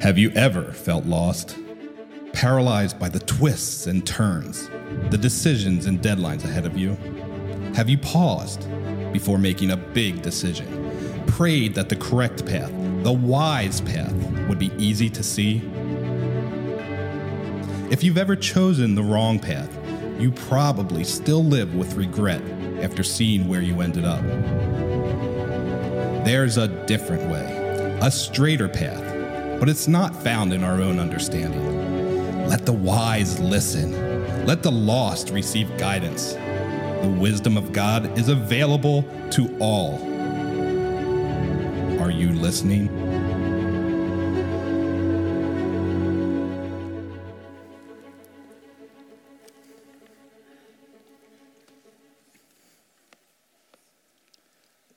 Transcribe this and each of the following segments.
Have you ever felt lost? Paralyzed by the twists and turns, the decisions and deadlines ahead of you? Have you paused before making a big decision? Prayed that the correct path, the wise path, would be easy to see? If you've ever chosen the wrong path, you probably still live with regret after seeing where you ended up. There's a different way, a straighter path but it's not found in our own understanding. Let the wise listen, let the lost receive guidance. The wisdom of God is available to all. Are you listening?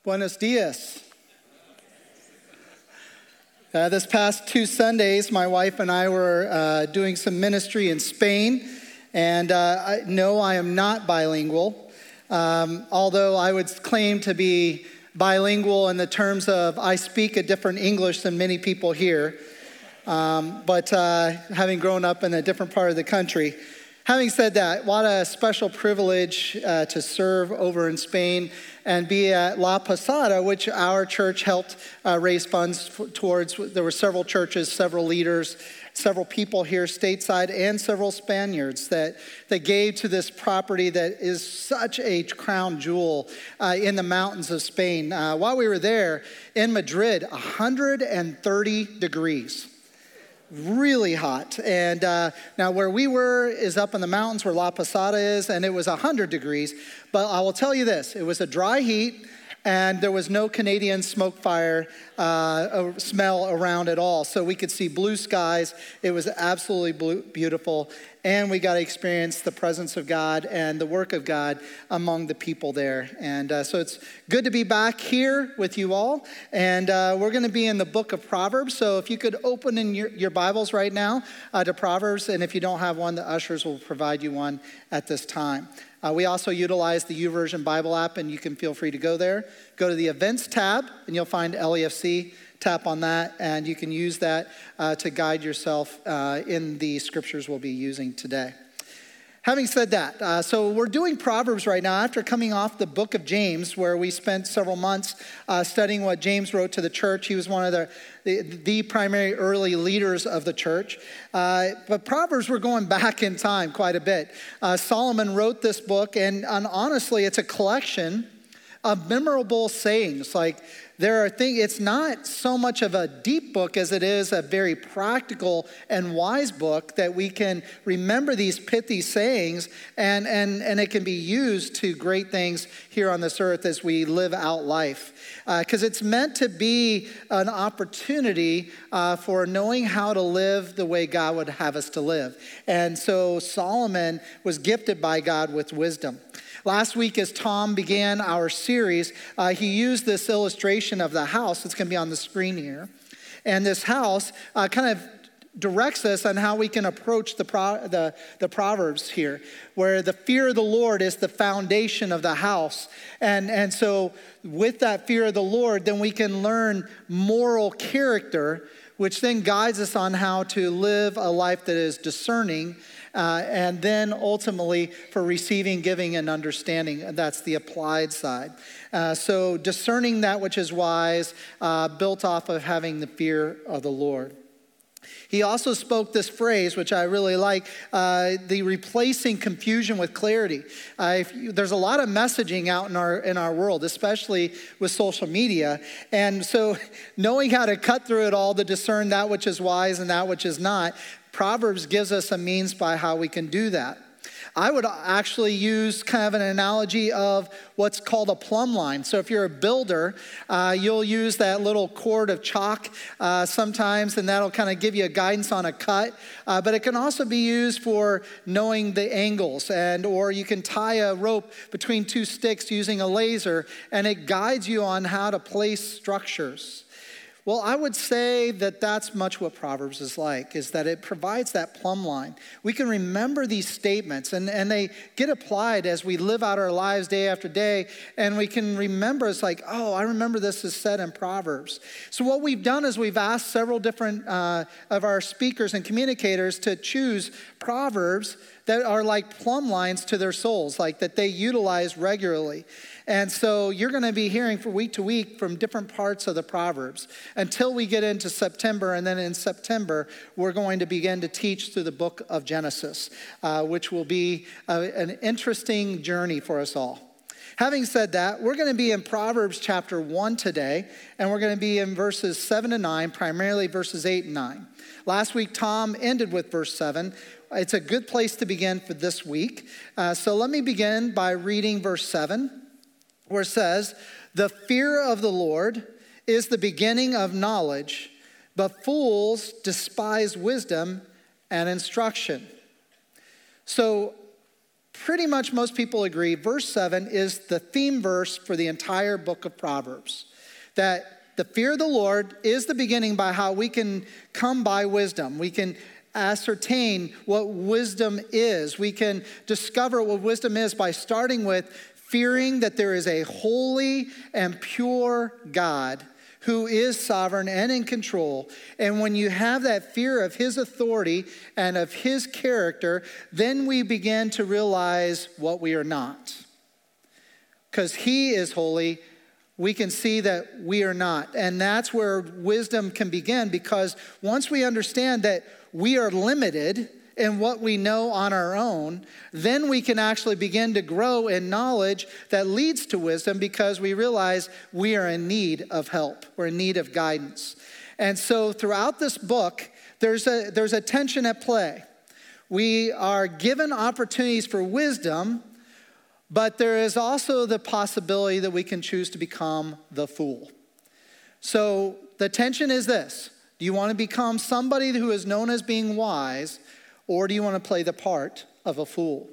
Buenos dias. Uh, this past two Sundays, my wife and I were uh, doing some ministry in Spain. And uh, I, no, I am not bilingual, um, although I would claim to be bilingual in the terms of I speak a different English than many people here. Um, but uh, having grown up in a different part of the country, Having said that, what a special privilege uh, to serve over in Spain and be at La Posada, which our church helped uh, raise funds f- towards. There were several churches, several leaders, several people here stateside, and several Spaniards that, that gave to this property that is such a crown jewel uh, in the mountains of Spain. Uh, while we were there in Madrid, 130 degrees really hot. And uh, now, where we were is up in the mountains where La Posada is, and it was 100 degrees. But I will tell you this it was a dry heat, and there was no Canadian smoke fire uh, smell around at all. So we could see blue skies. It was absolutely blue, beautiful. And we got to experience the presence of God and the work of God among the people there. And uh, so it's good to be back here with you all. And uh, we're going to be in the book of Proverbs. So if you could open in your, your Bibles right now uh, to Proverbs. And if you don't have one, the ushers will provide you one at this time. Uh, we also utilize the YouVersion Bible app, and you can feel free to go there. Go to the events tab, and you'll find LEFC. Tap on that, and you can use that uh, to guide yourself uh, in the scriptures we'll be using today. Having said that, uh, so we're doing Proverbs right now after coming off the book of James, where we spent several months uh, studying what James wrote to the church. He was one of the, the, the primary early leaders of the church. Uh, but Proverbs, we're going back in time quite a bit. Uh, Solomon wrote this book, and, and honestly, it's a collection of memorable sayings like there are things, it's not so much of a deep book as it is a very practical and wise book that we can remember these pithy sayings and, and, and it can be used to great things here on this earth as we live out life. Because uh, it's meant to be an opportunity uh, for knowing how to live the way God would have us to live. And so Solomon was gifted by God with wisdom. Last week, as Tom began our series, uh, he used this illustration of the house. It's going to be on the screen here. And this house uh, kind of directs us on how we can approach the, pro- the, the Proverbs here, where the fear of the Lord is the foundation of the house. And, and so, with that fear of the Lord, then we can learn moral character, which then guides us on how to live a life that is discerning uh, and then ultimately for receiving, giving, and understanding. That's the applied side. Uh, so discerning that which is wise, uh, built off of having the fear of the Lord. He also spoke this phrase, which I really like uh, the replacing confusion with clarity. Uh, you, there's a lot of messaging out in our, in our world, especially with social media. And so, knowing how to cut through it all to discern that which is wise and that which is not Proverbs gives us a means by how we can do that. I would actually use kind of an analogy of what's called a plumb line. So, if you're a builder, uh, you'll use that little cord of chalk uh, sometimes, and that'll kind of give you a guidance on a cut. Uh, but it can also be used for knowing the angles, and or you can tie a rope between two sticks using a laser, and it guides you on how to place structures. Well, I would say that that's much what Proverbs is like, is that it provides that plumb line. We can remember these statements and, and they get applied as we live out our lives day after day. And we can remember, it's like, oh, I remember this is said in Proverbs. So, what we've done is we've asked several different uh, of our speakers and communicators to choose Proverbs that are like plumb lines to their souls, like that they utilize regularly. And so you're going to be hearing from week to week from different parts of the Proverbs until we get into September. And then in September, we're going to begin to teach through the book of Genesis, uh, which will be a, an interesting journey for us all. Having said that, we're going to be in Proverbs chapter 1 today, and we're going to be in verses 7 to 9, primarily verses 8 and 9. Last week, Tom ended with verse 7. It's a good place to begin for this week. Uh, so let me begin by reading verse 7 where it says, The fear of the Lord is the beginning of knowledge, but fools despise wisdom and instruction. So, pretty much most people agree, verse 7 is the theme verse for the entire book of Proverbs. That the fear of the Lord is the beginning by how we can come by wisdom. We can ascertain what wisdom is. We can discover what wisdom is by starting with fearing that there is a holy and pure God who is sovereign and in control. And when you have that fear of his authority and of his character, then we begin to realize what we are not. Because he is holy, we can see that we are not. And that's where wisdom can begin because once we understand that we are limited, in what we know on our own, then we can actually begin to grow in knowledge that leads to wisdom because we realize we are in need of help, we're in need of guidance. And so throughout this book, there's a, there's a tension at play. We are given opportunities for wisdom, but there is also the possibility that we can choose to become the fool. So the tension is this do you want to become somebody who is known as being wise? Or do you want to play the part of a fool?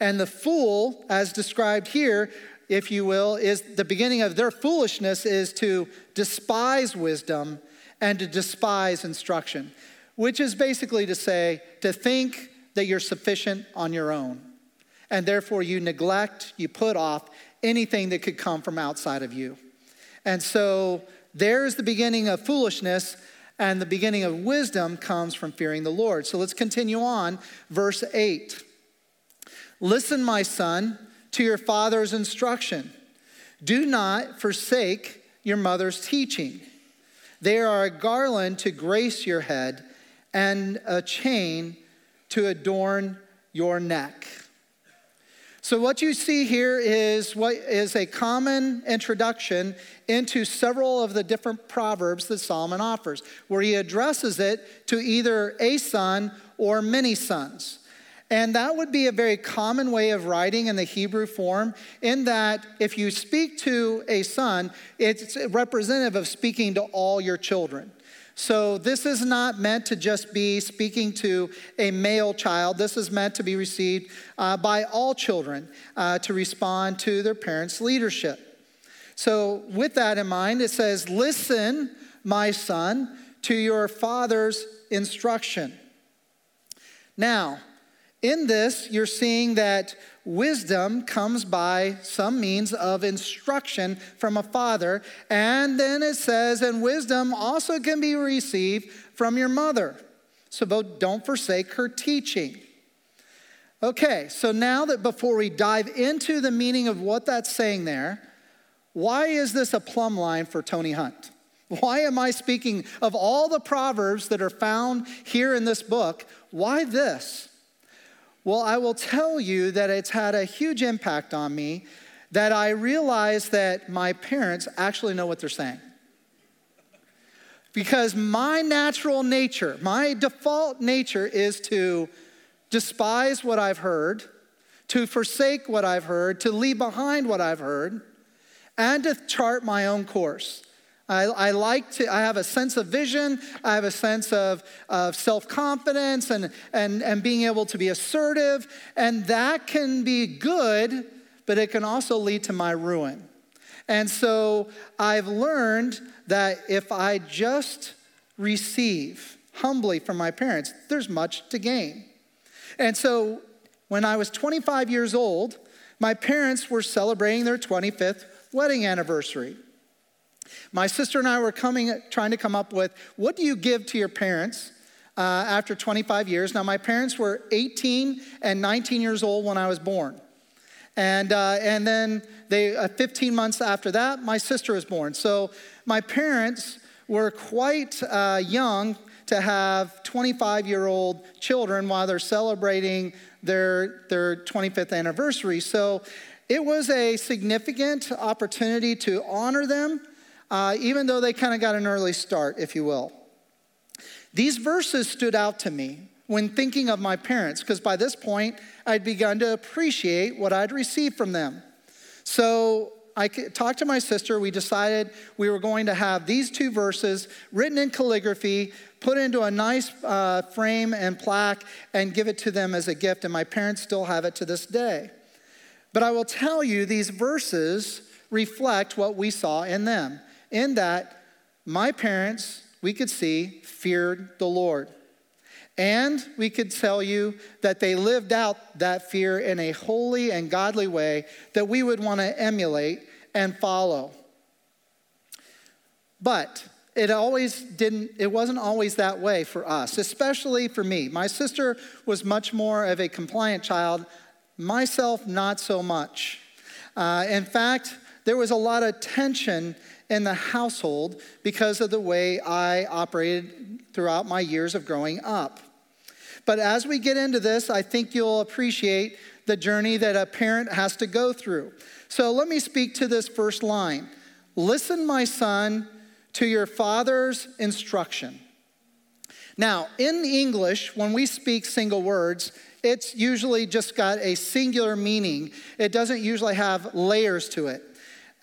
And the fool, as described here, if you will, is the beginning of their foolishness is to despise wisdom and to despise instruction, which is basically to say, to think that you're sufficient on your own. And therefore, you neglect, you put off anything that could come from outside of you. And so, there's the beginning of foolishness and the beginning of wisdom comes from fearing the Lord. So let's continue on. Verse 8 Listen, my son, to your father's instruction. Do not forsake your mother's teaching. They are a garland to grace your head and a chain to adorn your neck. So, what you see here is what is a common introduction into several of the different proverbs that Solomon offers, where he addresses it to either a son or many sons. And that would be a very common way of writing in the Hebrew form, in that if you speak to a son, it's representative of speaking to all your children. So, this is not meant to just be speaking to a male child. This is meant to be received uh, by all children uh, to respond to their parents' leadership. So, with that in mind, it says, Listen, my son, to your father's instruction. Now, in this, you're seeing that wisdom comes by some means of instruction from a father. And then it says, and wisdom also can be received from your mother. So don't forsake her teaching. Okay, so now that before we dive into the meaning of what that's saying there, why is this a plumb line for Tony Hunt? Why am I speaking of all the proverbs that are found here in this book? Why this? Well, I will tell you that it's had a huge impact on me that I realize that my parents actually know what they're saying. Because my natural nature, my default nature is to despise what I've heard, to forsake what I've heard, to leave behind what I've heard, and to chart my own course. I, I, like to, I have a sense of vision, I have a sense of, of self confidence and, and, and being able to be assertive, and that can be good, but it can also lead to my ruin. And so I've learned that if I just receive humbly from my parents, there's much to gain. And so when I was 25 years old, my parents were celebrating their 25th wedding anniversary. My sister and I were coming, trying to come up with what do you give to your parents uh, after 25 years? Now, my parents were 18 and 19 years old when I was born. And, uh, and then they, uh, 15 months after that, my sister was born. So my parents were quite uh, young to have 25 year old children while they're celebrating their, their 25th anniversary. So it was a significant opportunity to honor them, uh, even though they kind of got an early start, if you will. These verses stood out to me when thinking of my parents, because by this point, I'd begun to appreciate what I'd received from them. So I talked to my sister. We decided we were going to have these two verses written in calligraphy, put into a nice uh, frame and plaque, and give it to them as a gift. And my parents still have it to this day. But I will tell you, these verses reflect what we saw in them, in that my parents, we could see, feared the Lord. And we could tell you that they lived out that fear in a holy and godly way that we would want to emulate and follow. But it always didn't, it wasn't always that way for us, especially for me. My sister was much more of a compliant child, myself, not so much. Uh, in fact, there was a lot of tension in the household because of the way I operated throughout my years of growing up. But as we get into this, I think you'll appreciate the journey that a parent has to go through. So let me speak to this first line Listen, my son, to your father's instruction. Now, in English, when we speak single words, it's usually just got a singular meaning. It doesn't usually have layers to it.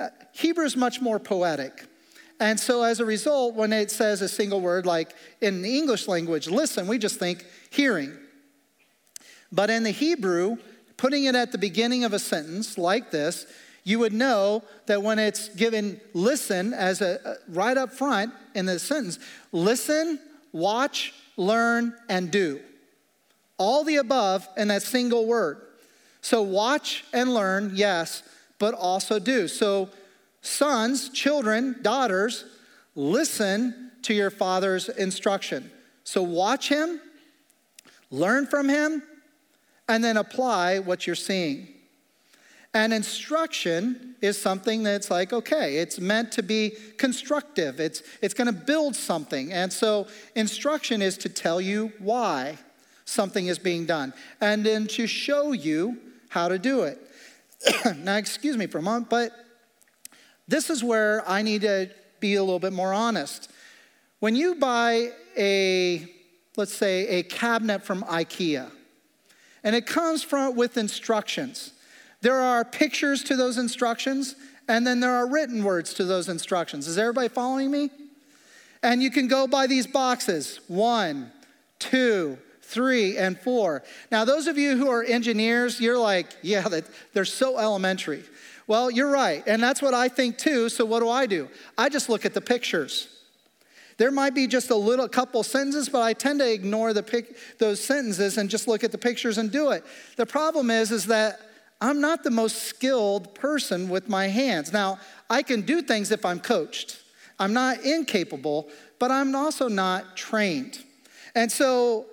Uh, Hebrew is much more poetic. And so, as a result, when it says a single word, like in the English language, listen, we just think hearing. But in the Hebrew, putting it at the beginning of a sentence like this, you would know that when it's given listen as a right up front in the sentence, listen, watch, learn, and do. All the above in that single word. So watch and learn, yes, but also do. So sons, children, daughters, listen to your father's instruction. So watch him, learn from him, and then apply what you're seeing. And instruction is something that's like, okay, it's meant to be constructive, it's, it's to build something. And so, instruction is to tell you why something is being done and then to show you how to do it. now, excuse me for a moment, but this is where I need to be a little bit more honest. When you buy a, let's say, a cabinet from IKEA, and it comes from with instructions. There are pictures to those instructions, and then there are written words to those instructions. Is everybody following me? And you can go by these boxes one, two, three, and four. Now, those of you who are engineers, you're like, yeah, they're so elementary. Well, you're right, and that's what I think too. So, what do I do? I just look at the pictures. There might be just a little couple sentences, but I tend to ignore the pic, those sentences and just look at the pictures and do it. The problem is, is that I'm not the most skilled person with my hands. Now, I can do things if I'm coached. I'm not incapable, but I'm also not trained. And so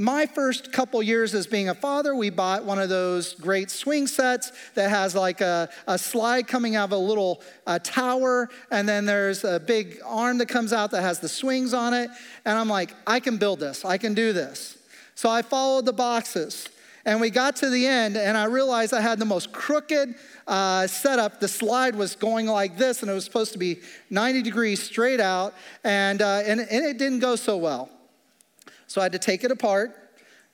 my first couple years as being a father, we bought one of those great swing sets that has like a, a slide coming out of a little uh, tower, and then there's a big arm that comes out that has the swings on it. And I'm like, I can build this, I can do this. So I followed the boxes. And we got to the end, and I realized I had the most crooked uh, setup. The slide was going like this, and it was supposed to be 90 degrees straight out, and, uh, and, and it didn't go so well. So I had to take it apart,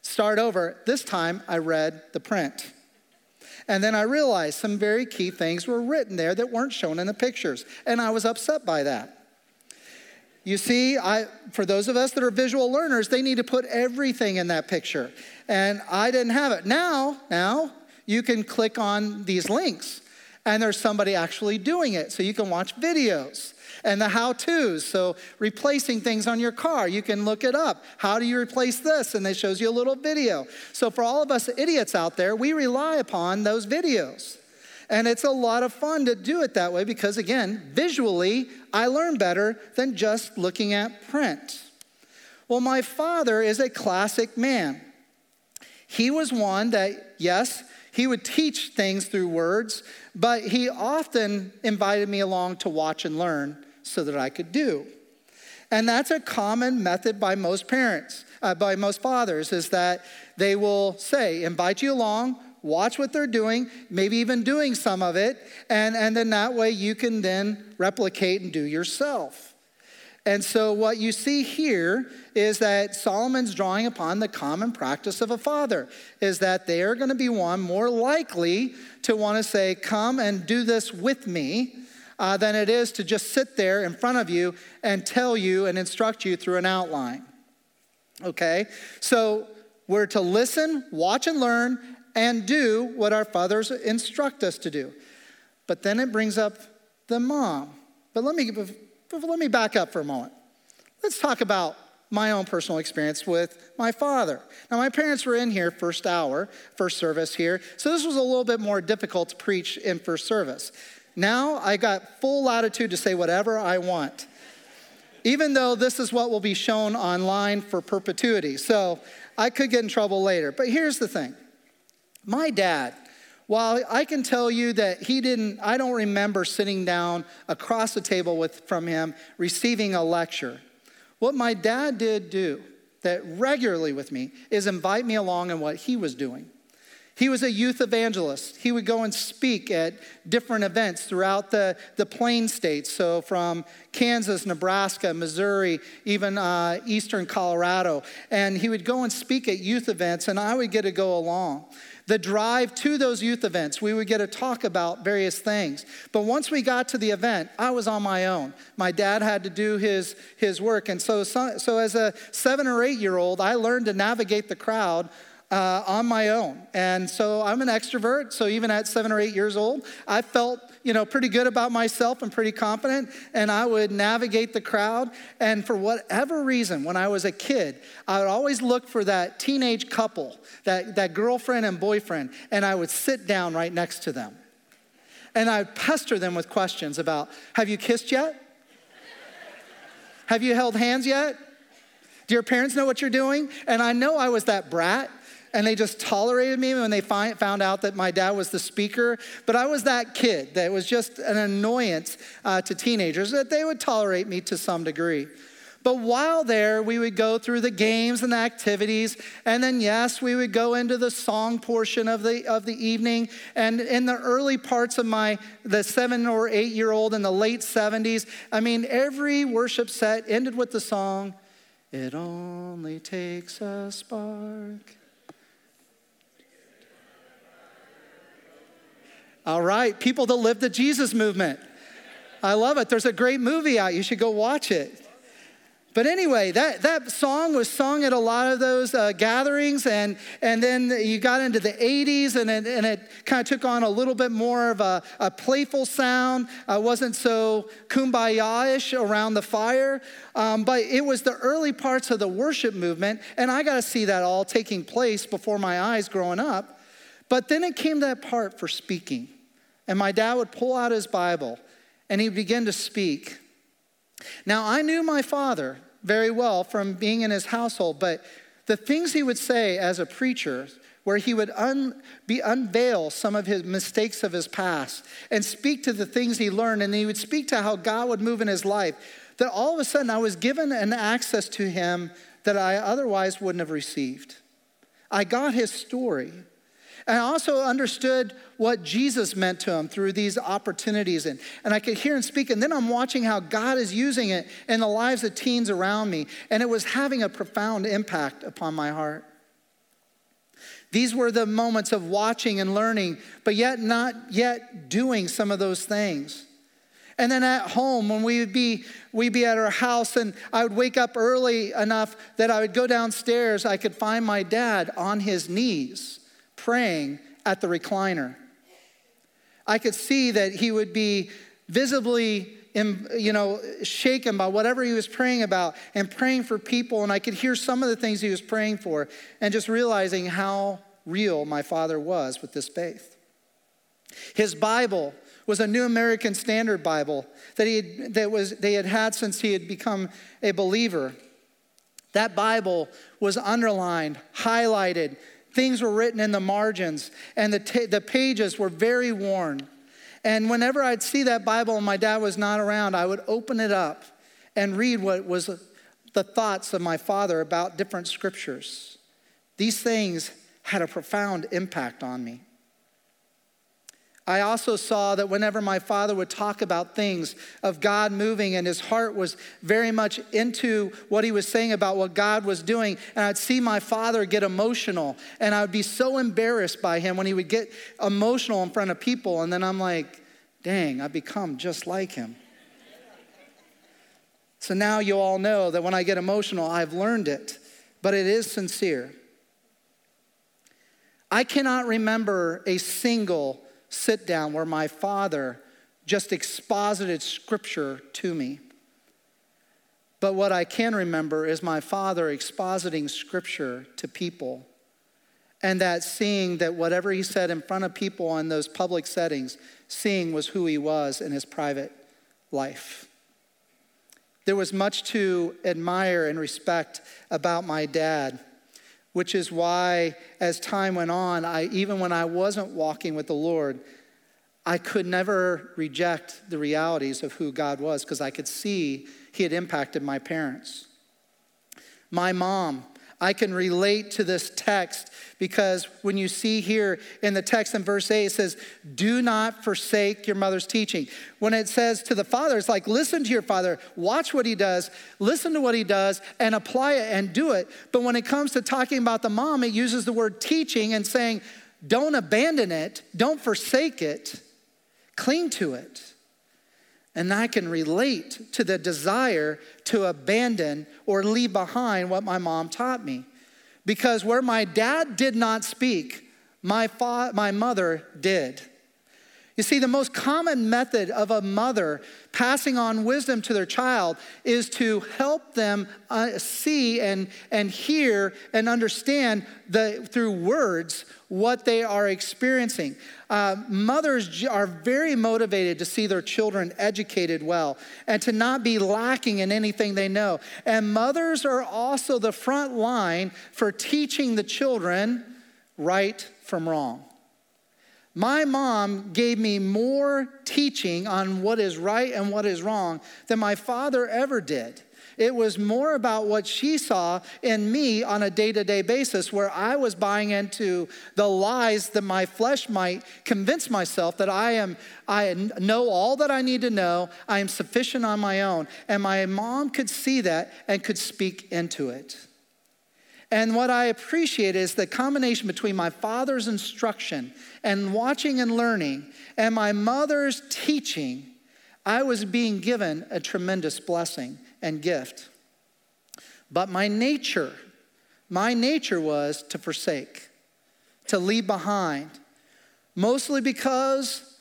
start over. This time I read the print. And then I realized some very key things were written there that weren't shown in the pictures. And I was upset by that. You see, I, for those of us that are visual learners, they need to put everything in that picture. And I didn't have it. Now, now, you can click on these links and there's somebody actually doing it. So you can watch videos and the how to's. So, replacing things on your car, you can look it up. How do you replace this? And it shows you a little video. So, for all of us idiots out there, we rely upon those videos. And it's a lot of fun to do it that way because, again, visually, I learn better than just looking at print. Well, my father is a classic man. He was one that, yes, he would teach things through words, but he often invited me along to watch and learn so that I could do. And that's a common method by most parents, uh, by most fathers, is that they will say, invite you along, watch what they're doing, maybe even doing some of it, and, and then that way you can then replicate and do yourself. And so, what you see here is that Solomon's drawing upon the common practice of a father, is that they are going to be one more likely to want to say, Come and do this with me, uh, than it is to just sit there in front of you and tell you and instruct you through an outline. Okay? So, we're to listen, watch, and learn, and do what our fathers instruct us to do. But then it brings up the mom. But let me, let me back up for a moment. Let's talk about my own personal experience with my father. Now, my parents were in here first hour, first service here, so this was a little bit more difficult to preach in first service. Now I got full latitude to say whatever I want, even though this is what will be shown online for perpetuity. So I could get in trouble later. But here's the thing my dad, while I can tell you that he didn't, I don't remember sitting down across the table with, from him receiving a lecture. What my dad did do that regularly with me is invite me along in what he was doing. He was a youth evangelist. He would go and speak at different events throughout the, the plain states, so from Kansas, Nebraska, Missouri, even uh, eastern Colorado. And he would go and speak at youth events, and I would get to go along. The drive to those youth events, we would get to talk about various things. But once we got to the event, I was on my own. My dad had to do his, his work. And so, so, so as a seven or eight year old, I learned to navigate the crowd uh, on my own. And so I'm an extrovert. So even at seven or eight years old, I felt, you know, pretty good about myself and pretty confident. And I would navigate the crowd. And for whatever reason, when I was a kid, I would always look for that teenage couple, that, that girlfriend and boyfriend, and I would sit down right next to them. And I'd pester them with questions about, have you kissed yet? Have you held hands yet? Do your parents know what you're doing? And I know I was that brat and they just tolerated me when they found out that my dad was the speaker. But I was that kid that was just an annoyance uh, to teenagers that they would tolerate me to some degree. But while there, we would go through the games and the activities, and then yes, we would go into the song portion of the of the evening. And in the early parts of my the seven or eight year old in the late 70s, I mean, every worship set ended with the song, "It only takes a spark." All right, people that live the Jesus movement. I love it. There's a great movie out. You should go watch it. But anyway, that, that song was sung at a lot of those uh, gatherings, and, and then you got into the 80s, and it, and it kind of took on a little bit more of a, a playful sound. Uh, wasn't so kumbaya ish around the fire, um, but it was the early parts of the worship movement, and I got to see that all taking place before my eyes growing up. But then it came that part for speaking. And my dad would pull out his Bible and he'd begin to speak. Now, I knew my father very well from being in his household, but the things he would say as a preacher, where he would un, be unveil some of his mistakes of his past and speak to the things he learned, and he would speak to how God would move in his life, that all of a sudden I was given an access to him that I otherwise wouldn't have received. I got his story. And I also understood what Jesus meant to him through these opportunities. And, and I could hear him speak. And then I'm watching how God is using it in the lives of teens around me. And it was having a profound impact upon my heart. These were the moments of watching and learning, but yet not yet doing some of those things. And then at home, when we would be, we'd be at our house, and I would wake up early enough that I would go downstairs, I could find my dad on his knees praying at the recliner. I could see that he would be visibly you know, shaken by whatever he was praying about and praying for people. And I could hear some of the things he was praying for and just realizing how real my father was with this faith. His Bible was a New American Standard Bible that, he had, that was, they had had since he had become a believer. That Bible was underlined, highlighted, things were written in the margins, and the, t- the pages were very worn. And whenever I'd see that Bible and my dad was not around, I would open it up and read what was the thoughts of my father about different scriptures. These things had a profound impact on me. I also saw that whenever my father would talk about things of God moving and his heart was very much into what he was saying about what God was doing, and I'd see my father get emotional, and I would be so embarrassed by him when he would get emotional in front of people, and then I'm like, dang, I've become just like him. So now you all know that when I get emotional, I've learned it, but it is sincere. I cannot remember a single sit down where my father just exposited scripture to me. But what I can remember is my father expositing scripture to people. And that seeing that whatever he said in front of people in those public settings, seeing was who he was in his private life. There was much to admire and respect about my dad which is why, as time went on, I, even when I wasn't walking with the Lord, I could never reject the realities of who God was because I could see He had impacted my parents. My mom, I can relate to this text because when you see here in the text in verse 8, it says, Do not forsake your mother's teaching. When it says to the father, it's like, Listen to your father, watch what he does, listen to what he does, and apply it and do it. But when it comes to talking about the mom, it uses the word teaching and saying, Don't abandon it, don't forsake it, cling to it. And I can relate to the desire to abandon or leave behind what my mom taught me. Because where my dad did not speak, my, fa- my mother did. You see, the most common method of a mother passing on wisdom to their child is to help them uh, see and, and hear and understand the, through words what they are experiencing. Uh, mothers are very motivated to see their children educated well and to not be lacking in anything they know. And mothers are also the front line for teaching the children right from wrong. My mom gave me more teaching on what is right and what is wrong than my father ever did. It was more about what she saw in me on a day to day basis, where I was buying into the lies that my flesh might convince myself that I am, I know all that I need to know, I am sufficient on my own. And my mom could see that and could speak into it. And what I appreciate is the combination between my father's instruction and watching and learning and my mother's teaching. I was being given a tremendous blessing and gift. But my nature, my nature was to forsake, to leave behind, mostly because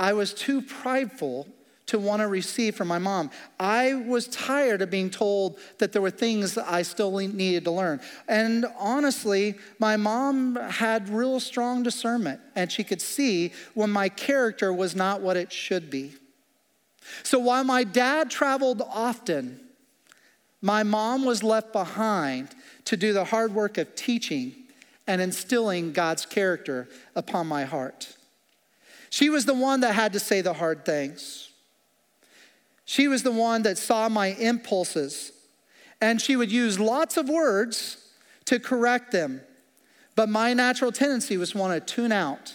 I was too prideful to want to receive from my mom. I was tired of being told that there were things I still needed to learn. And honestly, my mom had real strong discernment, and she could see when my character was not what it should be. So while my dad traveled often, my mom was left behind to do the hard work of teaching and instilling God's character upon my heart. She was the one that had to say the hard things. She was the one that saw my impulses, and she would use lots of words to correct them. But my natural tendency was to want to tune out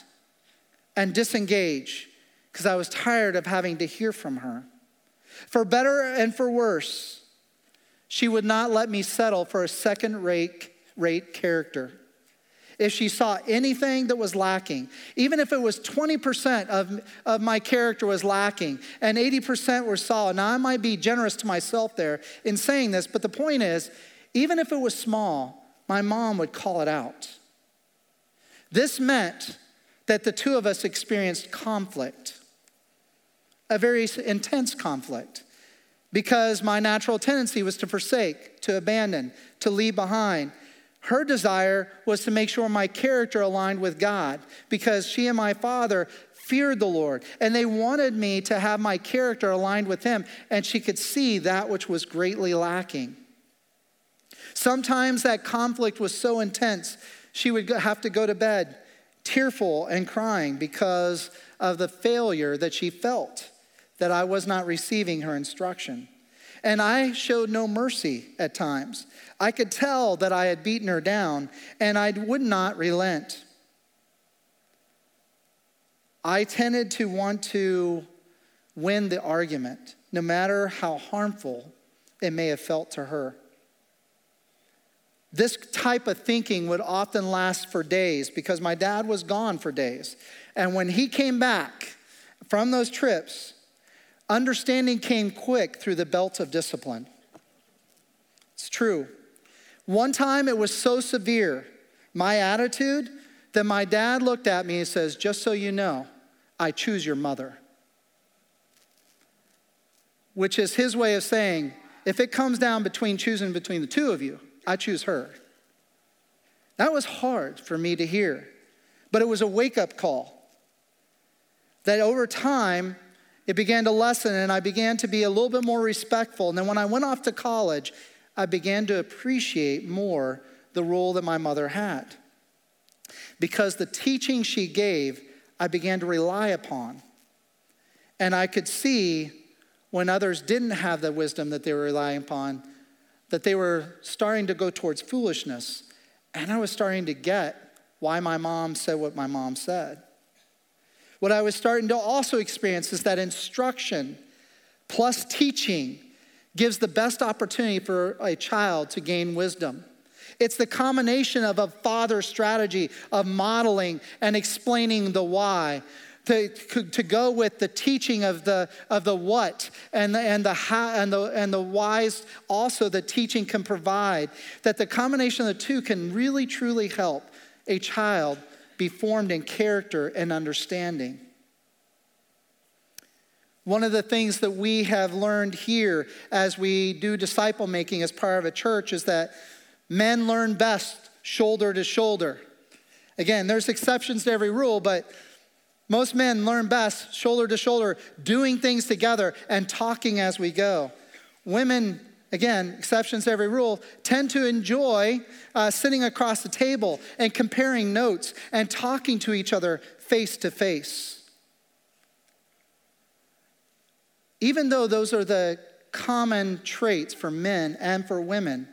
and disengage because I was tired of having to hear from her. For better and for worse, she would not let me settle for a second rate, rate character if she saw anything that was lacking, even if it was 20% of, of my character was lacking and 80% were solid. Now, I might be generous to myself there in saying this, but the point is, even if it was small, my mom would call it out. This meant that the two of us experienced conflict, a very intense conflict, because my natural tendency was to forsake, to abandon, to leave behind. Her desire was to make sure my character aligned with God because she and my father feared the Lord and they wanted me to have my character aligned with Him, and she could see that which was greatly lacking. Sometimes that conflict was so intense, she would have to go to bed tearful and crying because of the failure that she felt that I was not receiving her instruction. And I showed no mercy at times. I could tell that I had beaten her down, and I would not relent. I tended to want to win the argument, no matter how harmful it may have felt to her. This type of thinking would often last for days because my dad was gone for days. And when he came back from those trips, understanding came quick through the belt of discipline. It's true. One time it was so severe, my attitude, that my dad looked at me and says, Just so you know, I choose your mother. Which is his way of saying, if it comes down between choosing between the two of you, I choose her. That was hard for me to hear, but it was a wake up call. That over time, it began to lessen, and I began to be a little bit more respectful. And then when I went off to college, I began to appreciate more the role that my mother had. Because the teaching she gave, I began to rely upon. And I could see when others didn't have the wisdom that they were relying upon, that they were starting to go towards foolishness. And I was starting to get why my mom said what my mom said. What I was starting to also experience is that instruction plus teaching gives the best opportunity for a child to gain wisdom. It's the combination of a father's strategy of modeling and explaining the why to, to go with the teaching of the, of the what and the, and, the how, and, the, and the whys also the teaching can provide, that the combination of the two can really truly help a child be formed in character and understanding. One of the things that we have learned here as we do disciple making as part of a church is that men learn best shoulder to shoulder. Again, there's exceptions to every rule, but most men learn best shoulder to shoulder, doing things together and talking as we go. Women, again, exceptions to every rule, tend to enjoy uh, sitting across the table and comparing notes and talking to each other face to face. Even though those are the common traits for men and for women,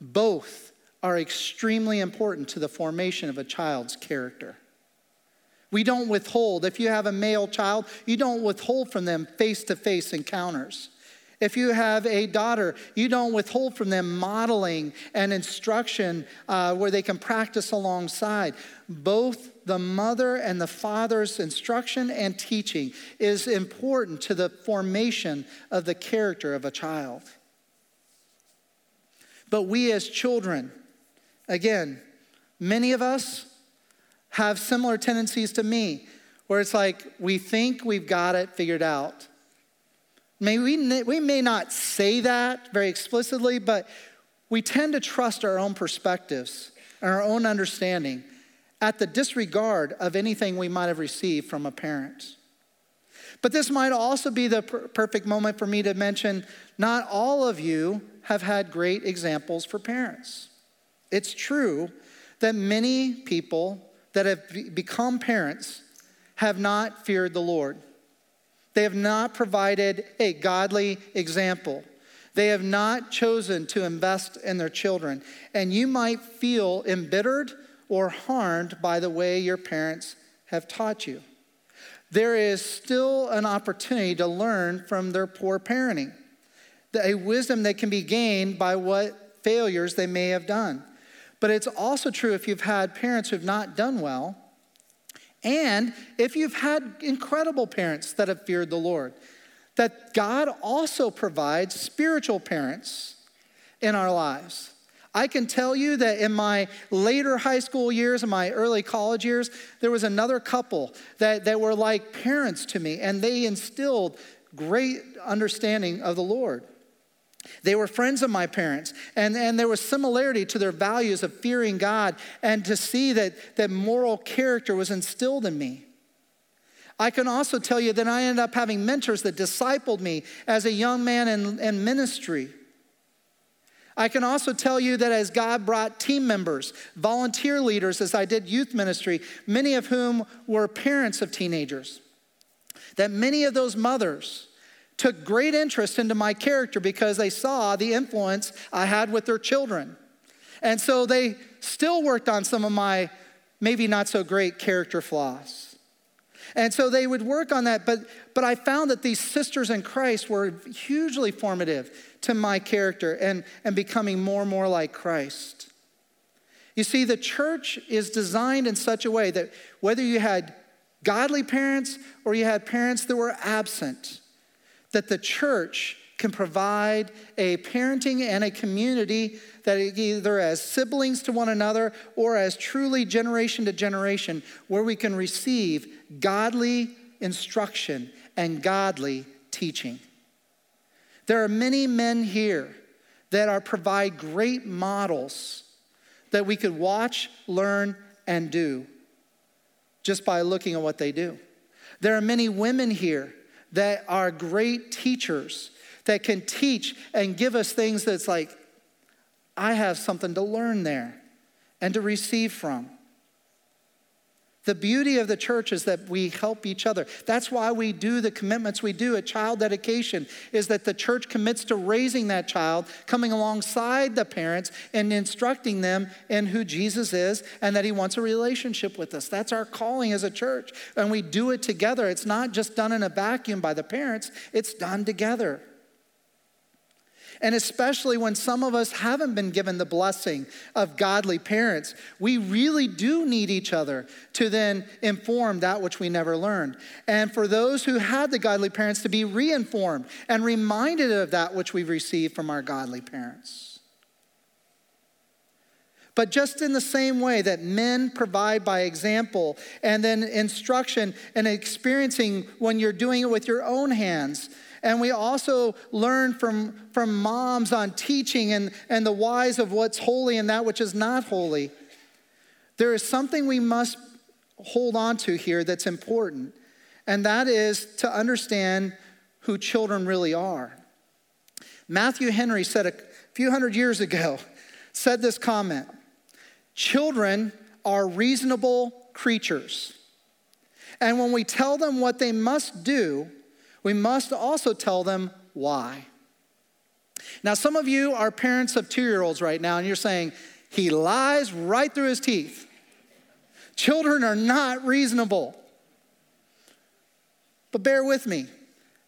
both are extremely important to the formation of a child's character. We don't withhold. If you have a male child, you don't withhold from them face to face encounters. If you have a daughter, you don't withhold from them modeling and instruction uh, where they can practice alongside. Both the mother and the father's instruction and teaching is important to the formation of the character of a child. But we as children, again, many of us have similar tendencies to me, where it's like we think we've got it figured out. May we, we may not say that very explicitly, but we tend to trust our own perspectives and our own understanding at the disregard of anything we might have received from a parent. But this might also be the per- perfect moment for me to mention not all of you have had great examples for parents. It's true that many people that have become parents have not feared the Lord. They have not provided a godly example. They have not chosen to invest in their children. And you might feel embittered or harmed by the way your parents have taught you. There is still an opportunity to learn from their poor parenting, a wisdom that can be gained by what failures they may have done. But it's also true if you've had parents who've not done well, and if you've had incredible parents that have feared the Lord, that God also provides spiritual parents in our lives. I can tell you that in my later high school years and my early college years, there was another couple that, that were like parents to me, and they instilled great understanding of the Lord. They were friends of my parents, and, and there was similarity to their values of fearing God and to see that, that moral character was instilled in me. I can also tell you that I ended up having mentors that discipled me as a young man in, in ministry. I can also tell you that as God brought team members, volunteer leaders, as I did youth ministry, many of whom were parents of teenagers, that many of those mothers took great interest into my character because they saw the influence I had with their children. And so they still worked on some of my maybe not so great character flaws. And so they would work on that, but, but I found that these sisters in Christ were hugely formative to my character and, and becoming more and more like Christ. You see, the church is designed in such a way that whether you had godly parents or you had parents that were absent, that the church can provide a parenting and a community that either as siblings to one another or as truly generation to generation, where we can receive godly instruction and godly teaching. There are many men here that are provide great models that we could watch, learn, and do just by looking at what they do. There are many women here that are great teachers that can teach and give us things that's like, I have something to learn there and to receive from. The beauty of the church is that we help each other. That's why we do the commitments we do at child dedication is that the church commits to raising that child, coming alongside the parents and instructing them in who Jesus is and that he wants a relationship with us. That's our calling as a church. And we do it together. It's not just done in a vacuum by the parents, it's done together. And especially when some of us haven't been given the blessing of godly parents, we really do need each other to then inform that which we never learned. And for those who had the godly parents to be reinformed and reminded of that which we've received from our godly parents. But just in the same way that men provide by example and then instruction and experiencing when you're doing it with your own hands, and we also learn from, from moms on teaching and, and the whys of what's holy and that which is not holy. There is something we must hold on to here that's important, and that is to understand who children really are. Matthew Henry said a few hundred years ago, said this comment Children are reasonable creatures. And when we tell them what they must do, we must also tell them why. Now, some of you are parents of two year olds right now, and you're saying, he lies right through his teeth. Children are not reasonable. But bear with me.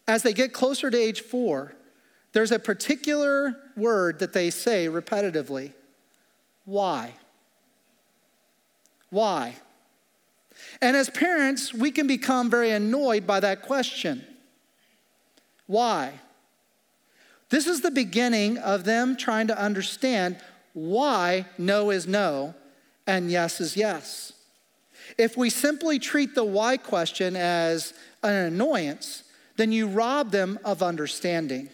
As they get closer to age four, there's a particular word that they say repetitively why? Why? And as parents, we can become very annoyed by that question. Why? This is the beginning of them trying to understand why no is no and yes is yes. If we simply treat the why question as an annoyance, then you rob them of understanding.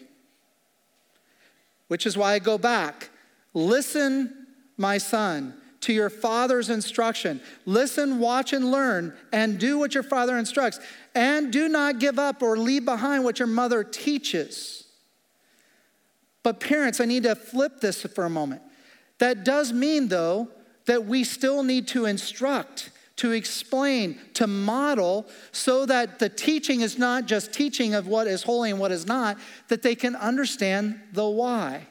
Which is why I go back. Listen, my son, to your father's instruction. Listen, watch, and learn, and do what your father instructs. And do not give up or leave behind what your mother teaches. But, parents, I need to flip this for a moment. That does mean, though, that we still need to instruct, to explain, to model, so that the teaching is not just teaching of what is holy and what is not, that they can understand the why.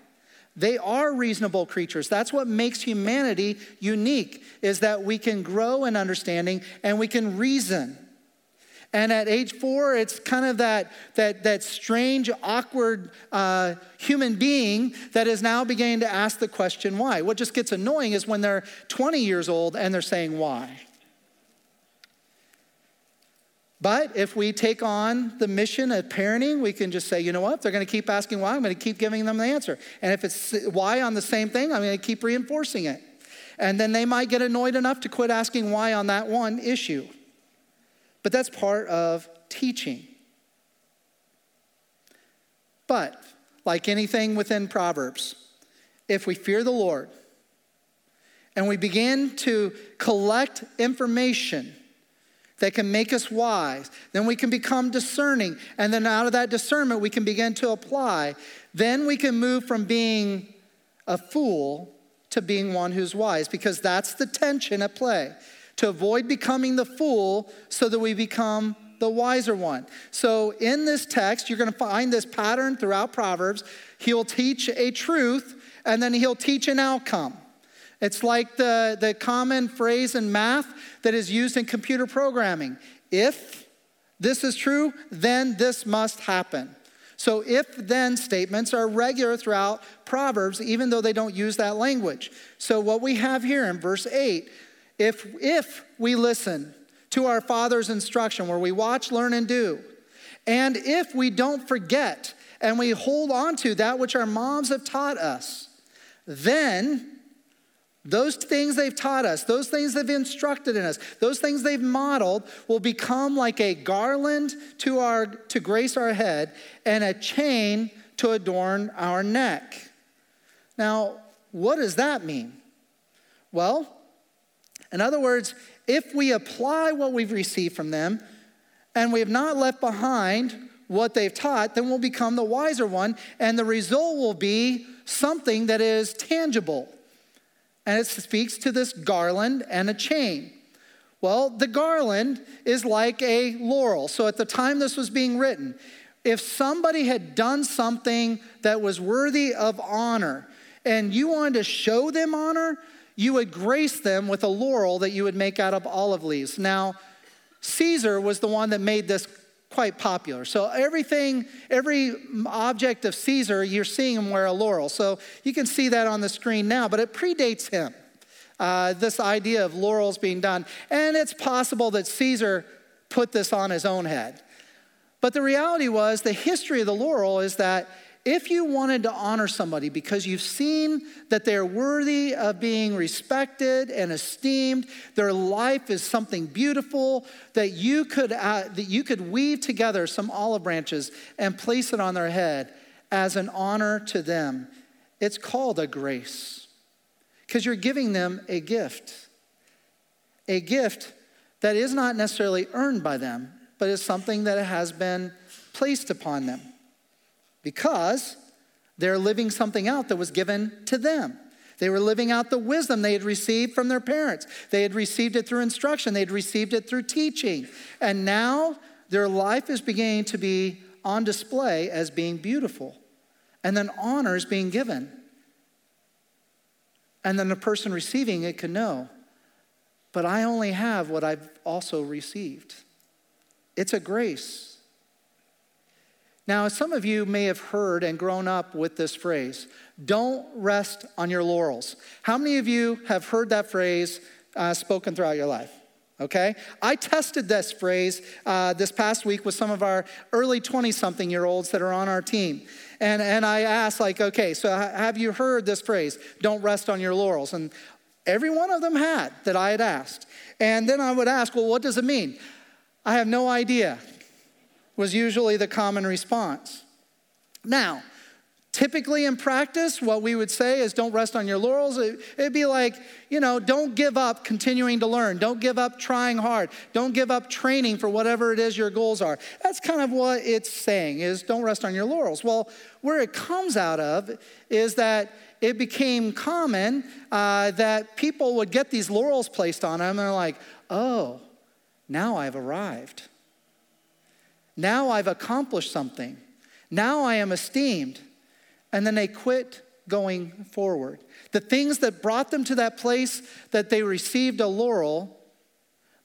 They are reasonable creatures. That's what makes humanity unique, is that we can grow in understanding and we can reason. And at age four, it's kind of that, that, that strange, awkward uh, human being that is now beginning to ask the question why. What just gets annoying is when they're 20 years old and they're saying why. But if we take on the mission of parenting, we can just say, you know what? They're going to keep asking why, I'm going to keep giving them the answer. And if it's why on the same thing, I'm going to keep reinforcing it. And then they might get annoyed enough to quit asking why on that one issue. But that's part of teaching. But, like anything within Proverbs, if we fear the Lord and we begin to collect information, that can make us wise. Then we can become discerning. And then out of that discernment, we can begin to apply. Then we can move from being a fool to being one who's wise, because that's the tension at play. To avoid becoming the fool so that we become the wiser one. So in this text, you're going to find this pattern throughout Proverbs. He'll teach a truth, and then he'll teach an outcome. It's like the, the common phrase in math that is used in computer programming. If this is true, then this must happen. So, if then statements are regular throughout Proverbs, even though they don't use that language. So, what we have here in verse 8 if, if we listen to our Father's instruction, where we watch, learn, and do, and if we don't forget and we hold on to that which our moms have taught us, then those things they've taught us, those things they've instructed in us, those things they've modeled will become like a garland to, our, to grace our head and a chain to adorn our neck. Now, what does that mean? Well, in other words, if we apply what we've received from them and we have not left behind what they've taught, then we'll become the wiser one, and the result will be something that is tangible and it speaks to this garland and a chain. Well, the garland is like a laurel. So at the time this was being written, if somebody had done something that was worthy of honor and you wanted to show them honor, you would grace them with a laurel that you would make out of olive leaves. Now, Caesar was the one that made this quite popular. So everything, every object of Caesar, you're seeing him wear a laurel. So you can see that on the screen now, but it predates him. Uh, this idea of laurels being done. And it's possible that Caesar put this on his own head. But the reality was, the history of the laurel is that if you wanted to honor somebody because you've seen that they're worthy of being respected and esteemed, their life is something beautiful, that you could, uh, that you could weave together some olive branches and place it on their head as an honor to them. It's called a grace because you're giving them a gift. A gift that is not necessarily earned by them, but is something that has been placed upon them because they're living something out that was given to them. They were living out the wisdom they had received from their parents. They had received it through instruction, they had received it through teaching. And now their life is beginning to be on display as being beautiful. And then honor is being given. And then the person receiving it can know, but I only have what I've also received. It's a grace. Now, some of you may have heard and grown up with this phrase don't rest on your laurels. How many of you have heard that phrase uh, spoken throughout your life? Okay? I tested this phrase uh, this past week with some of our early 20 something year olds that are on our team. And, and I asked, like, okay, so have you heard this phrase, don't rest on your laurels? And every one of them had that I had asked. And then I would ask, well, what does it mean? I have no idea was usually the common response. Now, typically in practice, what we would say is don't rest on your laurels. It, would be like, you know, don't give up continuing to learn. Don't give up trying hard. Don't give up training for whatever it is your goals are. That's kind of what it's saying is don't rest on your laurels. Well, where it comes out of is that it became common uh, that people would get these laurels placed on them and they're like, oh, now I've arrived. Now I've accomplished something. Now I am esteemed. And then they quit going forward. The things that brought them to that place that they received a laurel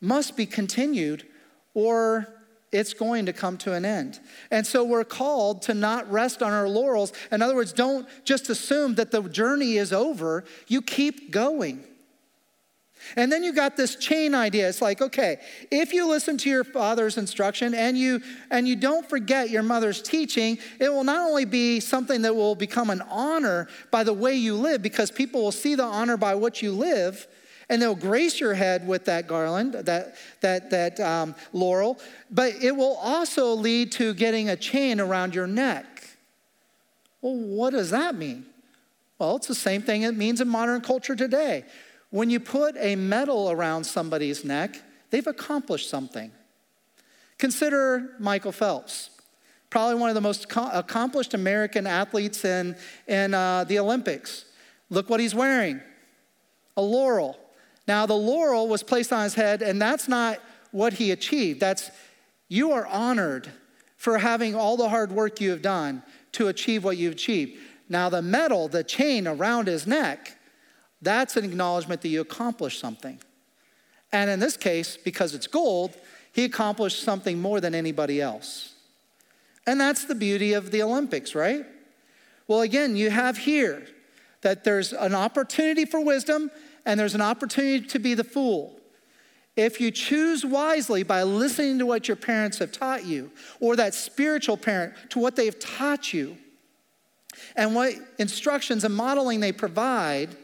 must be continued or it's going to come to an end. And so we're called to not rest on our laurels. In other words, don't just assume that the journey is over, you keep going. And then you got this chain idea. It's like, okay, if you listen to your father's instruction and you and you don't forget your mother's teaching, it will not only be something that will become an honor by the way you live because people will see the honor by what you live and they'll grace your head with that garland, that, that, that um, laurel, but it will also lead to getting a chain around your neck. Well, what does that mean? Well, it's the same thing it means in modern culture today. When you put a medal around somebody's neck, they've accomplished something. Consider Michael Phelps, probably one of the most accomplished American athletes in, in uh, the Olympics. Look what he's wearing a laurel. Now, the laurel was placed on his head, and that's not what he achieved. That's you are honored for having all the hard work you have done to achieve what you've achieved. Now, the medal, the chain around his neck, that's an acknowledgement that you accomplished something. And in this case, because it's gold, he accomplished something more than anybody else. And that's the beauty of the Olympics, right? Well, again, you have here that there's an opportunity for wisdom and there's an opportunity to be the fool. If you choose wisely by listening to what your parents have taught you, or that spiritual parent to what they've taught you, and what instructions and modeling they provide,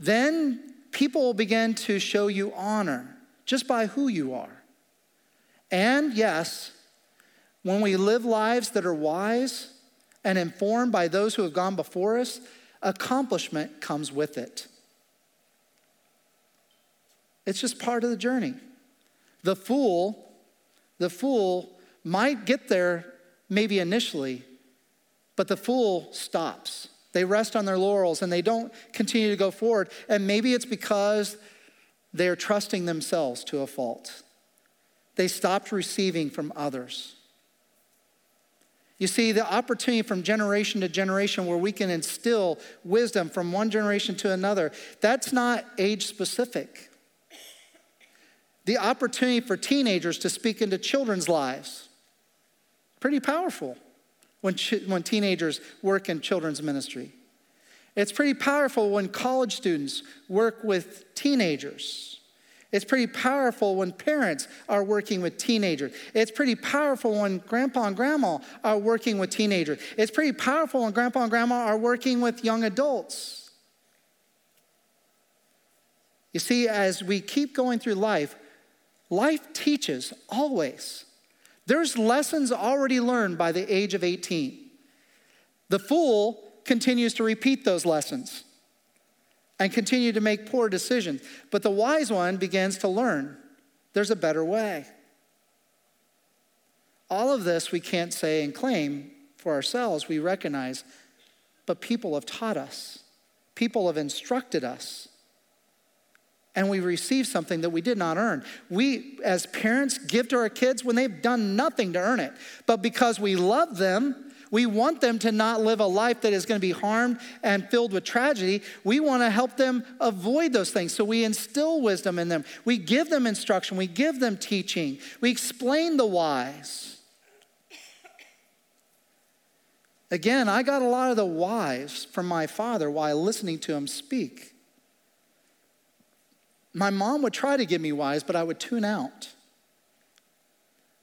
then people will begin to show you honor just by who you are. And yes, when we live lives that are wise and informed by those who have gone before us, accomplishment comes with it. It's just part of the journey. The fool, the fool might get there maybe initially, but the fool stops. They rest on their laurels and they don't continue to go forward. And maybe it's because they're trusting themselves to a fault. They stopped receiving from others. You see, the opportunity from generation to generation where we can instill wisdom from one generation to another, that's not age specific. The opportunity for teenagers to speak into children's lives, pretty powerful when, when teenagers work in children's ministry. It's pretty powerful when college students work with teenagers. It's pretty powerful when parents are working with teenagers. It's pretty powerful when grandpa and grandma are working with teenagers. It's pretty powerful when grandpa and grandma are working with young adults. You see, as we keep going through life, life teaches always. There's lessons already learned by the age of 18. The fool continues to repeat those lessons and continue to make poor decisions. But the wise one begins to learn there's a better way. All of this we can't say and claim for ourselves, we recognize, but people have taught us, people have instructed us and we receive something that we did not earn. We, as parents, give to our kids when they've done nothing to earn it. But because we love them, we want them to not live a life that is going to be harmed and filled with tragedy. We want to help them avoid those things. So we instill wisdom in them. We give them instruction. We give them teaching. We explain the whys. Again, I got a lot of the whys from my father while listening to him speak. My mom would try to give me whys, but I would tune out.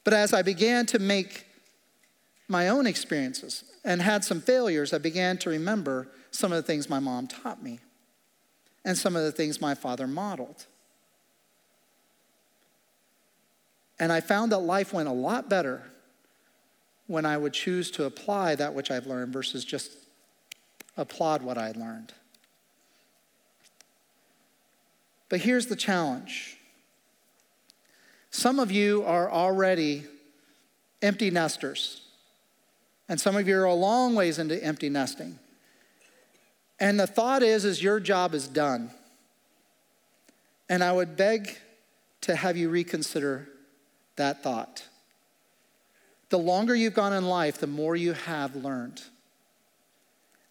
But as I began to make my own experiences and had some failures, I began to remember some of the things my mom taught me and some of the things my father modeled. And I found that life went a lot better when I would choose to apply that which I've learned versus just applaud what I learned. But here's the challenge some of you are already empty nesters, and some of you are a long ways into empty nesting. And the thought is, is your job is done. And I would beg to have you reconsider that thought. The longer you've gone in life, the more you have learned.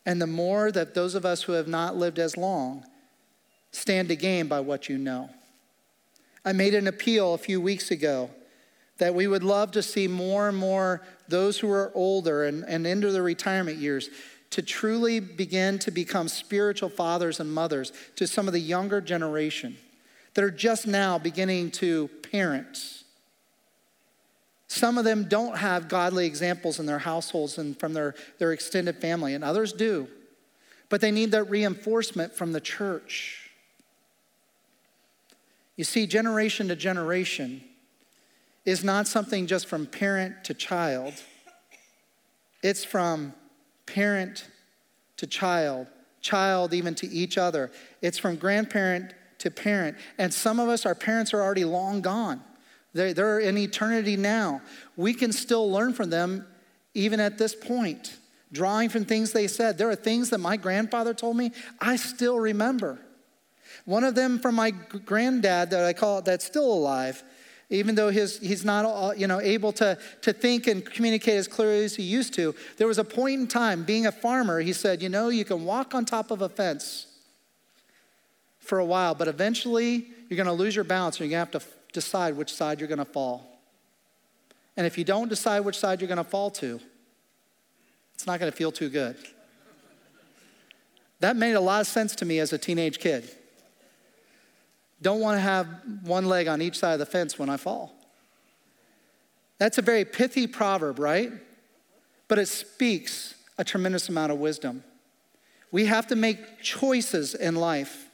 And the more that those of us who have not lived as long stand to gain by what you know. I made an appeal a few weeks ago that we would love to see more and more those who are older and, and into the retirement years to truly begin to become spiritual fathers and mothers to some of the younger generation that are just now beginning to parent. Some of them don't have godly examples in their households and from their, their extended family, and others do. But they need that reinforcement from the church. You see, generation to generation is not something just from parent to child, it's from parent to child, child even to each other. It's from grandparent to parent. And some of us, our parents are already long gone. They're, in eternity now. We can still learn from them even at this point, drawing from things they said. There are things that my grandfather told me I still remember. One of them from my granddad that I call that's still alive, even though his, he's not you know, able to, to think and communicate as clearly as he used to. There was a point in time, being a farmer, he said, You know, you can walk on top of a fence for a while, but eventually you're going to lose your balance and you're going to have to decide which side you're going to fall. And if you don't decide which side you're going to fall to, it's not going to feel too good. That made a lot of sense to me as a teenage kid. Don't want to have one leg on each side of the fence when I fall. That's a very pithy proverb, right? But it speaks a tremendous amount of wisdom. We have to make choices in life.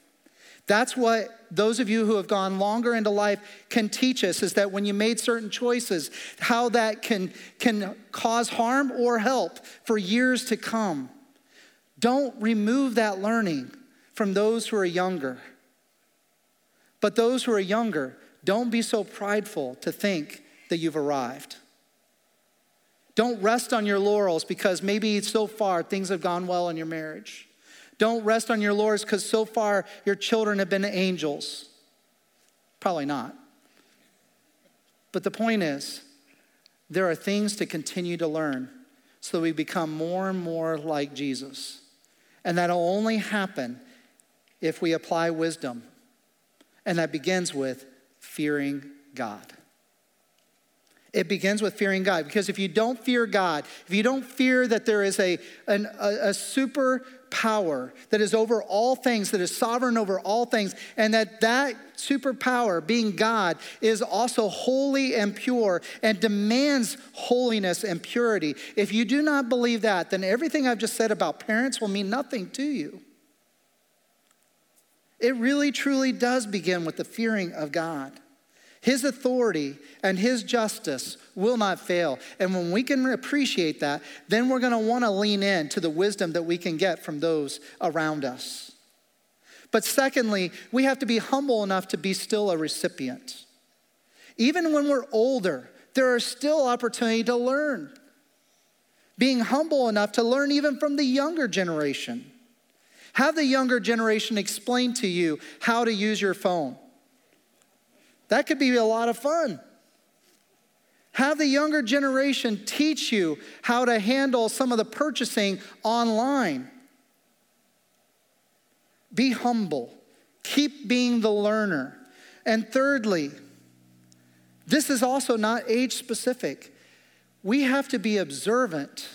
That's what those of you who have gone longer into life can teach us is that when you made certain choices, how that can, can cause harm or help for years to come. Don't remove that learning from those who are younger. But those who are younger, don't be so prideful to think that you've arrived. Don't rest on your laurels because maybe so far things have gone well in your marriage. Don't rest on your laurels because so far your children have been angels. Probably not. But the point is, there are things to continue to learn so that we become more and more like Jesus. And that'll only happen if we apply wisdom and that begins with fearing God. It begins with fearing God because if you don't fear God, if you don't fear that there is a, an, a, a super power that is over all things, that is sovereign over all things, and that that superpower, being God, is also holy and pure and demands holiness and purity. If you do not believe that, then everything I've just said about parents will mean nothing to you. It really, truly does begin with the fearing of God. His authority and His justice will not fail. And when we can appreciate that, then we're going to want to lean in to the wisdom that we can get from those around us. But secondly, we have to be humble enough to be still a recipient. Even when we're older, there are still opportunity to learn. Being humble enough to learn even from the younger generation. Have the younger generation explain to you how to use your phone. That could be a lot of fun. Have the younger generation teach you how to handle some of the purchasing online. Be humble. Keep being the learner. And thirdly, this is also not age specific. We have to be observant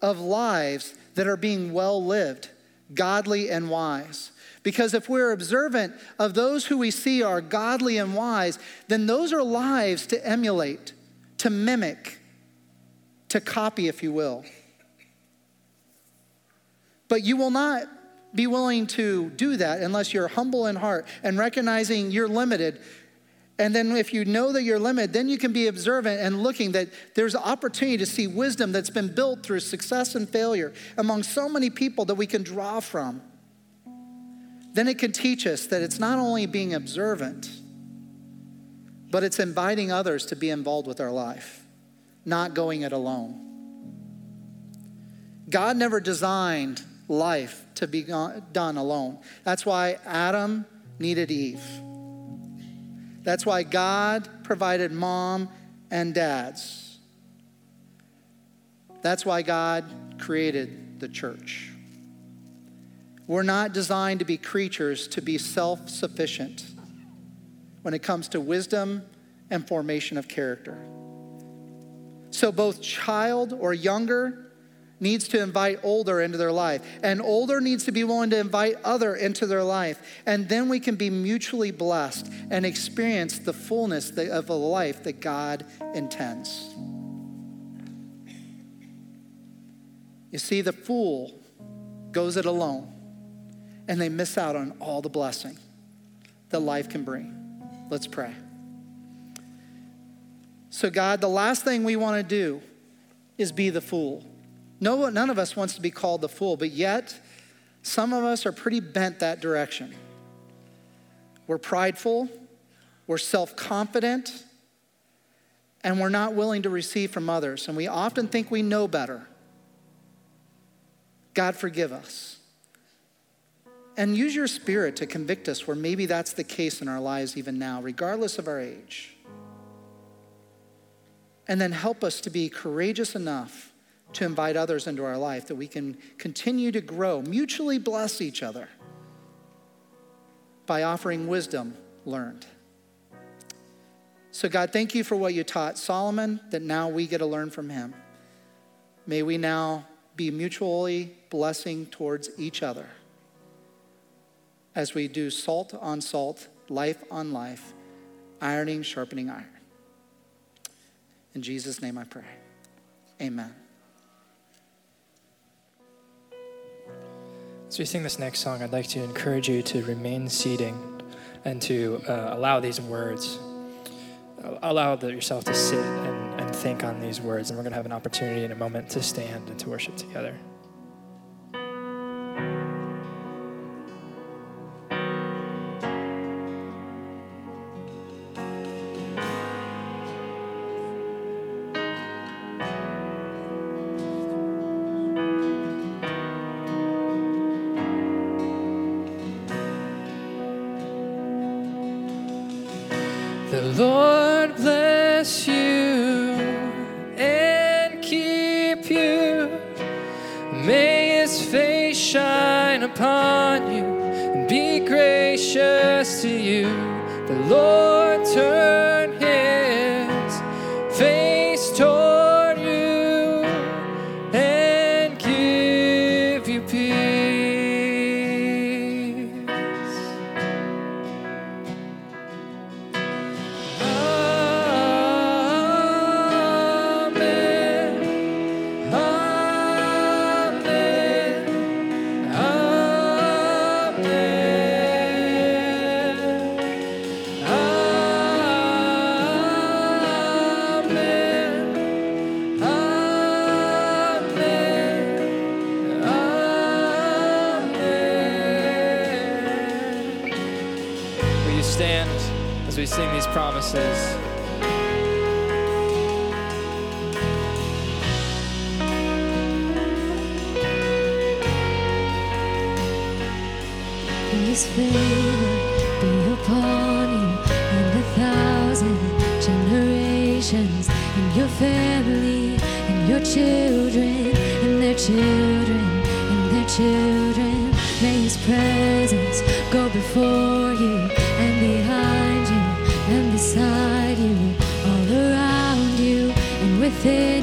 of lives that are being well lived godly and wise. Because if we're observant of those who we see are godly and wise, then those are lives to emulate, to mimic, to copy, if you will. But you will not be willing to do that unless you're humble in heart and recognizing you're limited and then, if you know that you're limited, then you can be observant and looking that there's opportunity to see wisdom that's been built through success and failure among so many people that we can draw from. Then it can teach us that it's not only being observant, but it's inviting others to be involved with our life, not going it alone. God never designed life to be done alone. That's why Adam needed Eve. That's why God provided mom and dads. That's why God created the church. We're not designed to be creatures to be self sufficient when it comes to wisdom and formation of character. So, both child or younger, needs to invite older into their life, and older needs to be willing to invite other into their life. And then we can be mutually blessed and experience the fullness of a life that God intends. You see, the fool goes it alone, and they miss out on all the blessing that life can bring. Let's pray. So, God, the last thing we want to do is be the fool. No, none of us wants to be called the fool, but yet some of us are pretty bent that direction. We're prideful, we're self confident, and we're not willing to receive from others. And we often think we know better. God, forgive us. And use your spirit to convict us where maybe that's the case in our lives even now, regardless of our age. And then help us to be courageous enough to invite others into our life that we can continue to grow, mutually bless each other by offering wisdom learned. So, God, thank you for what you taught Solomon, that now we get to learn from him. May we now be mutually blessing towards each other as we do salt on salt, life on life, ironing, sharpening iron. In Jesus' name I pray. Amen. As we sing this next song, I'd like to encourage you to remain seating and to uh, allow these words, allow yourself to sit and, and think on these words. And we're going to have an opportunity in a moment to stand and to worship together. as we sing these promises. His favor be upon you and a thousand generations, and your family, and your children, and their children, and their children. May His praise. Song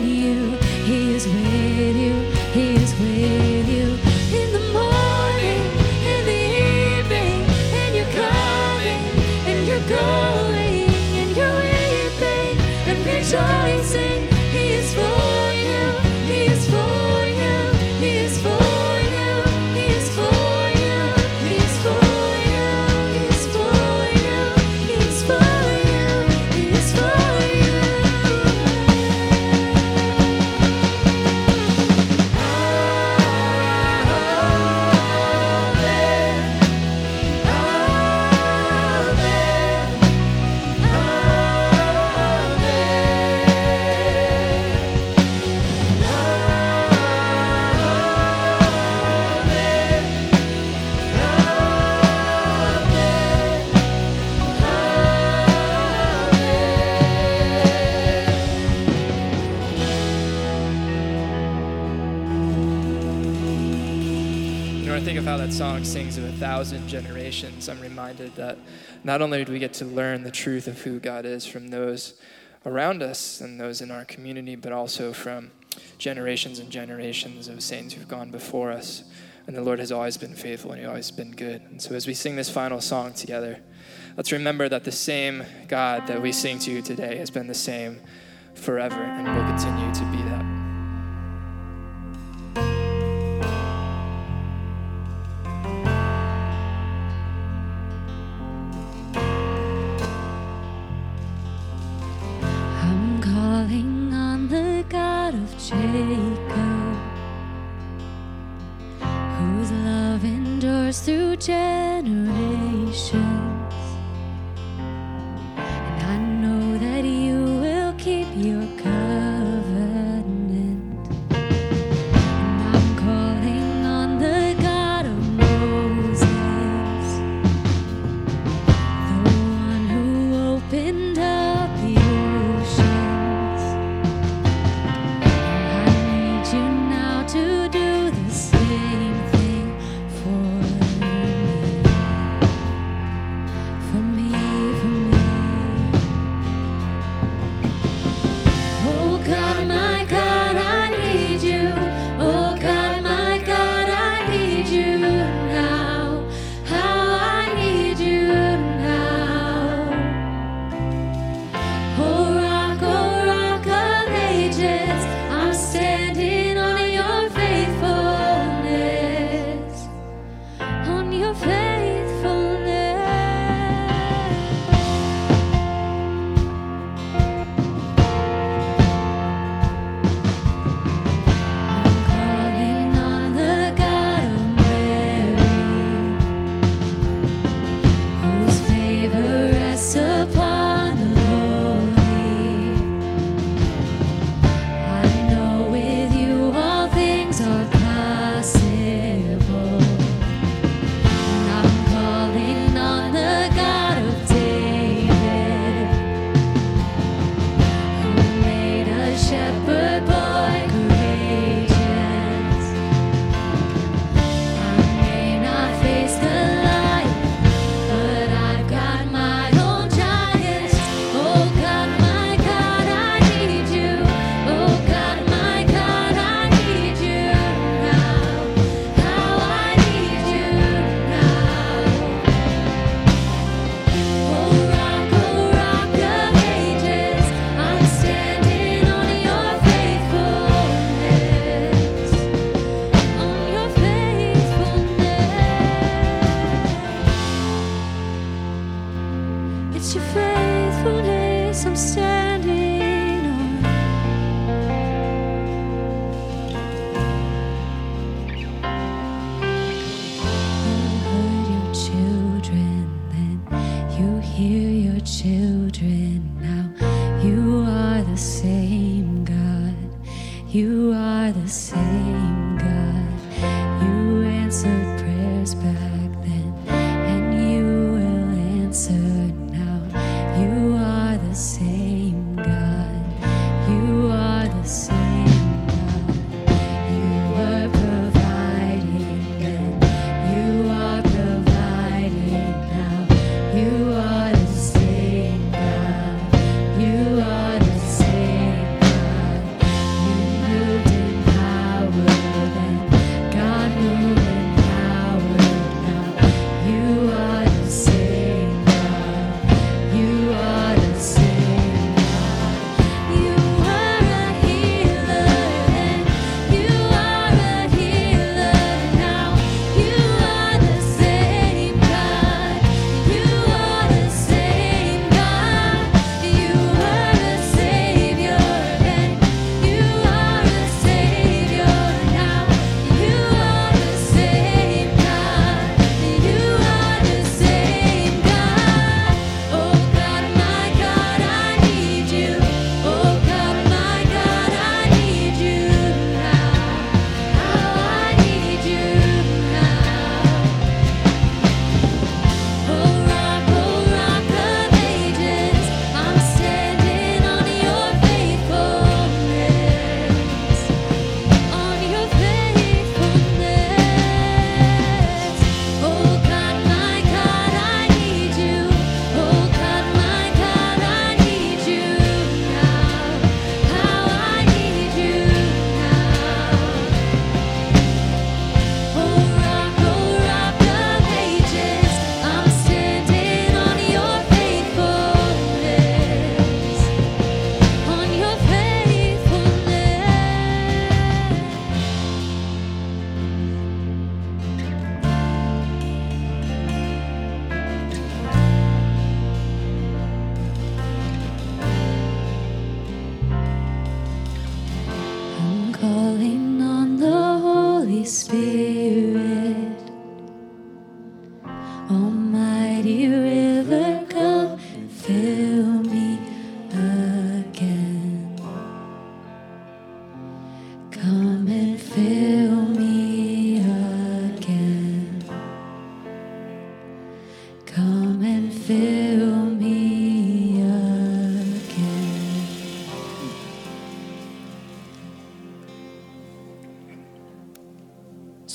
thousand generations, I'm reminded that not only do we get to learn the truth of who God is from those around us and those in our community, but also from generations and generations of saints who've gone before us. And the Lord has always been faithful and He's always been good. And so as we sing this final song together, let's remember that the same God that we sing to you today has been the same forever and will continue to be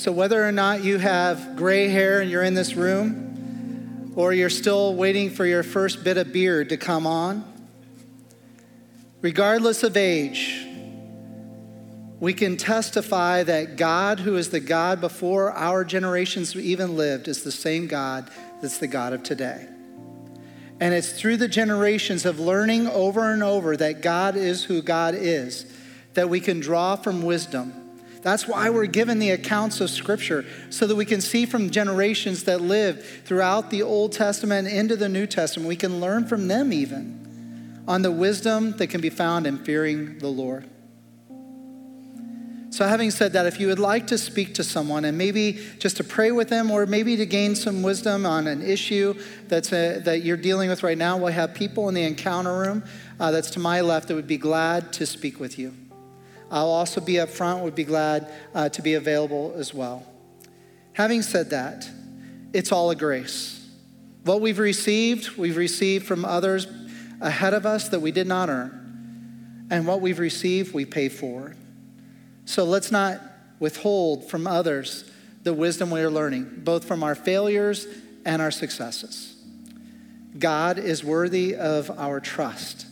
So, whether or not you have gray hair and you're in this room, or you're still waiting for your first bit of beard to come on, regardless of age, we can testify that God, who is the God before our generations even lived, is the same God that's the God of today. And it's through the generations of learning over and over that God is who God is that we can draw from wisdom. That's why we're given the accounts of Scripture, so that we can see from generations that lived throughout the Old Testament into the New Testament. We can learn from them even on the wisdom that can be found in fearing the Lord. So, having said that, if you would like to speak to someone and maybe just to pray with them or maybe to gain some wisdom on an issue that's a, that you're dealing with right now, we'll have people in the encounter room uh, that's to my left that would be glad to speak with you. I'll also be up front, would be glad uh, to be available as well. Having said that, it's all a grace. What we've received, we've received from others ahead of us that we did not earn. And what we've received, we pay for. So let's not withhold from others the wisdom we are learning, both from our failures and our successes. God is worthy of our trust.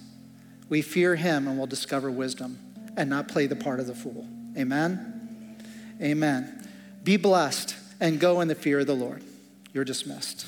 We fear him and will discover wisdom and not play the part of the fool. Amen? Amen. Be blessed and go in the fear of the Lord. You're dismissed.